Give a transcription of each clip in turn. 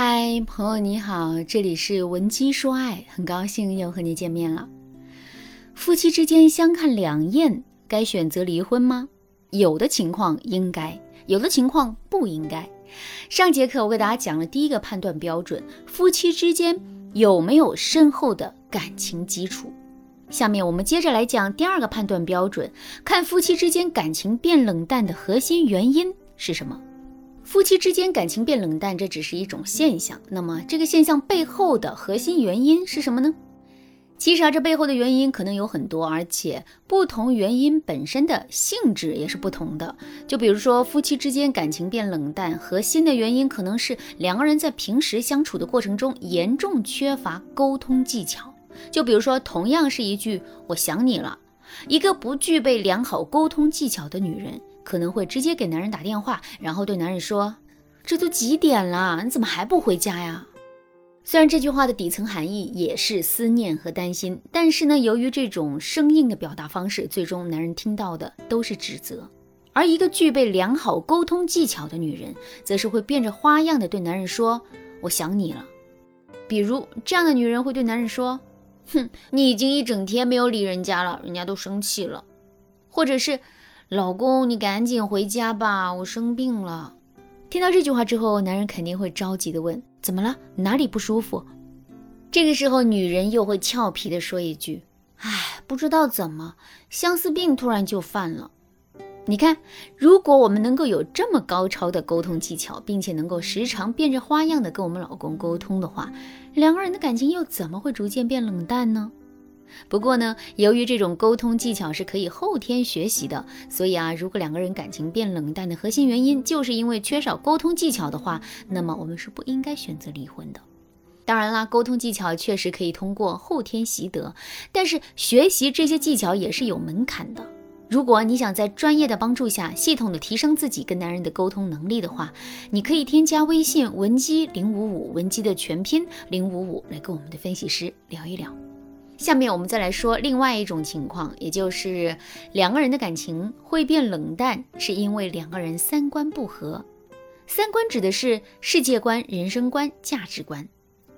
嗨，朋友你好，这里是文姬说爱，很高兴又和你见面了。夫妻之间相看两厌，该选择离婚吗？有的情况应该，有的情况不应该。上节课我给大家讲了第一个判断标准：夫妻之间有没有深厚的感情基础。下面我们接着来讲第二个判断标准，看夫妻之间感情变冷淡的核心原因是什么。夫妻之间感情变冷淡，这只是一种现象。那么，这个现象背后的核心原因是什么呢？其实啊，这背后的原因可能有很多，而且不同原因本身的性质也是不同的。就比如说，夫妻之间感情变冷淡，核心的原因可能是两个人在平时相处的过程中严重缺乏沟通技巧。就比如说，同样是一句“我想你了”，一个不具备良好沟通技巧的女人。可能会直接给男人打电话，然后对男人说：“这都几点了，你怎么还不回家呀？”虽然这句话的底层含义也是思念和担心，但是呢，由于这种生硬的表达方式，最终男人听到的都是指责。而一个具备良好沟通技巧的女人，则是会变着花样的对男人说：“我想你了。”比如这样的女人会对男人说：“ 哼，你已经一整天没有理人家了，人家都生气了。”或者是。老公，你赶紧回家吧，我生病了。听到这句话之后，男人肯定会着急的问：“怎么了？哪里不舒服？”这个时候，女人又会俏皮的说一句：“哎，不知道怎么，相思病突然就犯了。”你看，如果我们能够有这么高超的沟通技巧，并且能够时常变着花样的跟我们老公沟通的话，两个人的感情又怎么会逐渐变冷淡呢？不过呢，由于这种沟通技巧是可以后天学习的，所以啊，如果两个人感情变冷淡的核心原因就是因为缺少沟通技巧的话，那么我们是不应该选择离婚的。当然啦，沟通技巧确实可以通过后天习得，但是学习这些技巧也是有门槛的。如果你想在专业的帮助下系统的提升自己跟男人的沟通能力的话，你可以添加微信文姬零五五，文姬的全拼零五五，来跟我们的分析师聊一聊。下面我们再来说另外一种情况，也就是两个人的感情会变冷淡，是因为两个人三观不合。三观指的是世界观、人生观、价值观。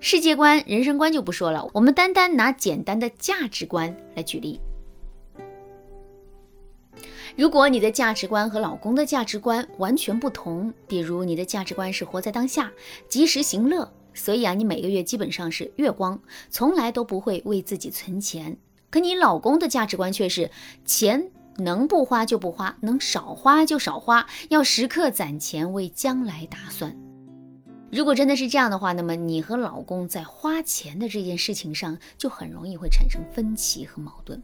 世界观、人生观就不说了，我们单单拿简单的价值观来举例。如果你的价值观和老公的价值观完全不同，比如你的价值观是活在当下、及时行乐。所以啊，你每个月基本上是月光，从来都不会为自己存钱。可你老公的价值观却是钱能不花就不花，能少花就少花，要时刻攒钱为将来打算。如果真的是这样的话，那么你和老公在花钱的这件事情上就很容易会产生分歧和矛盾。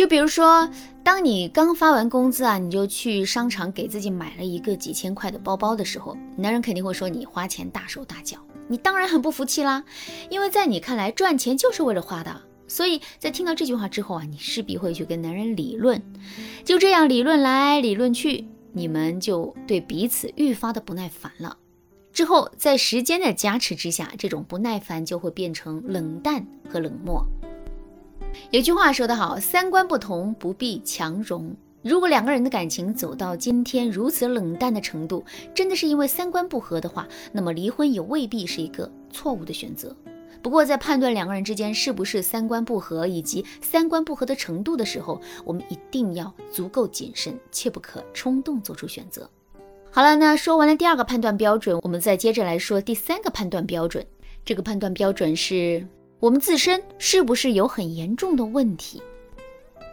就比如说，当你刚发完工资啊，你就去商场给自己买了一个几千块的包包的时候，男人肯定会说你花钱大手大脚。你当然很不服气啦，因为在你看来赚钱就是为了花的。所以在听到这句话之后啊，你势必会去跟男人理论。就这样理论来理论去，你们就对彼此愈发的不耐烦了。之后在时间的加持之下，这种不耐烦就会变成冷淡和冷漠。有句话说得好，三观不同不必强融。如果两个人的感情走到今天如此冷淡的程度，真的是因为三观不合的话，那么离婚也未必是一个错误的选择。不过，在判断两个人之间是不是三观不合以及三观不合的程度的时候，我们一定要足够谨慎，切不可冲动做出选择。好了，那说完了第二个判断标准，我们再接着来说第三个判断标准。这个判断标准是。我们自身是不是有很严重的问题？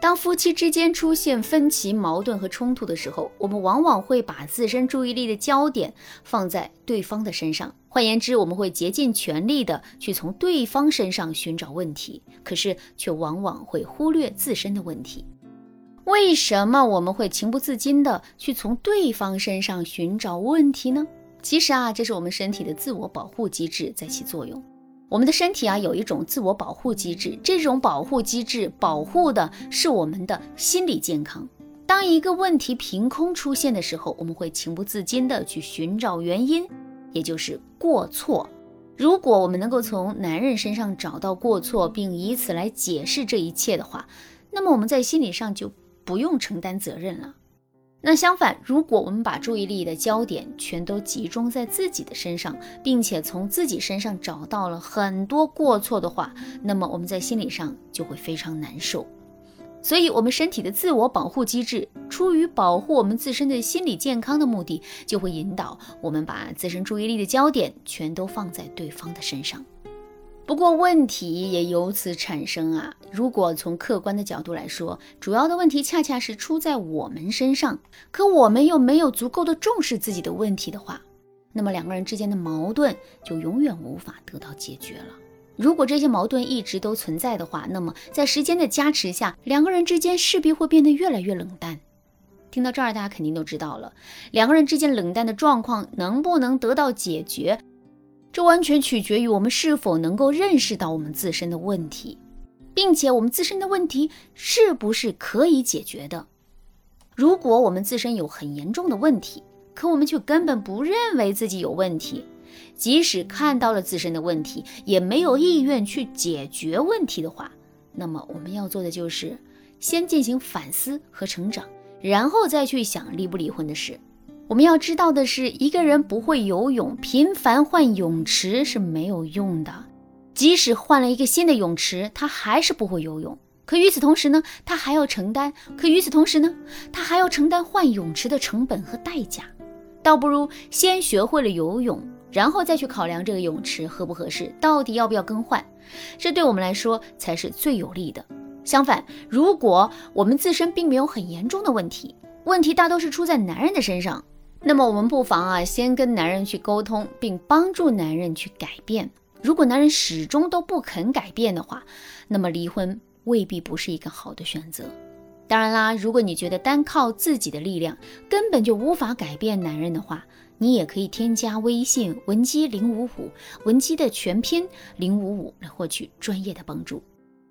当夫妻之间出现分歧、矛盾和冲突的时候，我们往往会把自身注意力的焦点放在对方的身上。换言之，我们会竭尽全力的去从对方身上寻找问题，可是却往往会忽略自身的问题。为什么我们会情不自禁的去从对方身上寻找问题呢？其实啊，这是我们身体的自我保护机制在起作用。我们的身体啊有一种自我保护机制，这种保护机制保护的是我们的心理健康。当一个问题凭空出现的时候，我们会情不自禁的去寻找原因，也就是过错。如果我们能够从男人身上找到过错，并以此来解释这一切的话，那么我们在心理上就不用承担责任了。那相反，如果我们把注意力的焦点全都集中在自己的身上，并且从自己身上找到了很多过错的话，那么我们在心理上就会非常难受。所以，我们身体的自我保护机制，出于保护我们自身的心理健康的目的，就会引导我们把自身注意力的焦点全都放在对方的身上。不过，问题也由此产生啊！如果从客观的角度来说，主要的问题恰恰是出在我们身上，可我们又没有足够的重视自己的问题的话，那么两个人之间的矛盾就永远无法得到解决了。如果这些矛盾一直都存在的话，那么在时间的加持下，两个人之间势必会变得越来越冷淡。听到这儿，大家肯定都知道了，两个人之间冷淡的状况能不能得到解决？这完全取决于我们是否能够认识到我们自身的问题，并且我们自身的问题是不是可以解决的。如果我们自身有很严重的问题，可我们却根本不认为自己有问题，即使看到了自身的问题，也没有意愿去解决问题的话，那么我们要做的就是先进行反思和成长，然后再去想离不离婚的事。我们要知道的是，一个人不会游泳，频繁换泳池是没有用的。即使换了一个新的泳池，他还是不会游泳。可与此同时呢，他还要承担；可与此同时呢，他还要承担换泳池的成本和代价。倒不如先学会了游泳，然后再去考量这个泳池合不合适，到底要不要更换。这对我们来说才是最有利的。相反，如果我们自身并没有很严重的问题，问题大都是出在男人的身上。那么我们不妨啊，先跟男人去沟通，并帮助男人去改变。如果男人始终都不肯改变的话，那么离婚未必不是一个好的选择。当然啦，如果你觉得单靠自己的力量根本就无法改变男人的话，你也可以添加微信文姬零五五，文姬的全拼零五五来获取专业的帮助。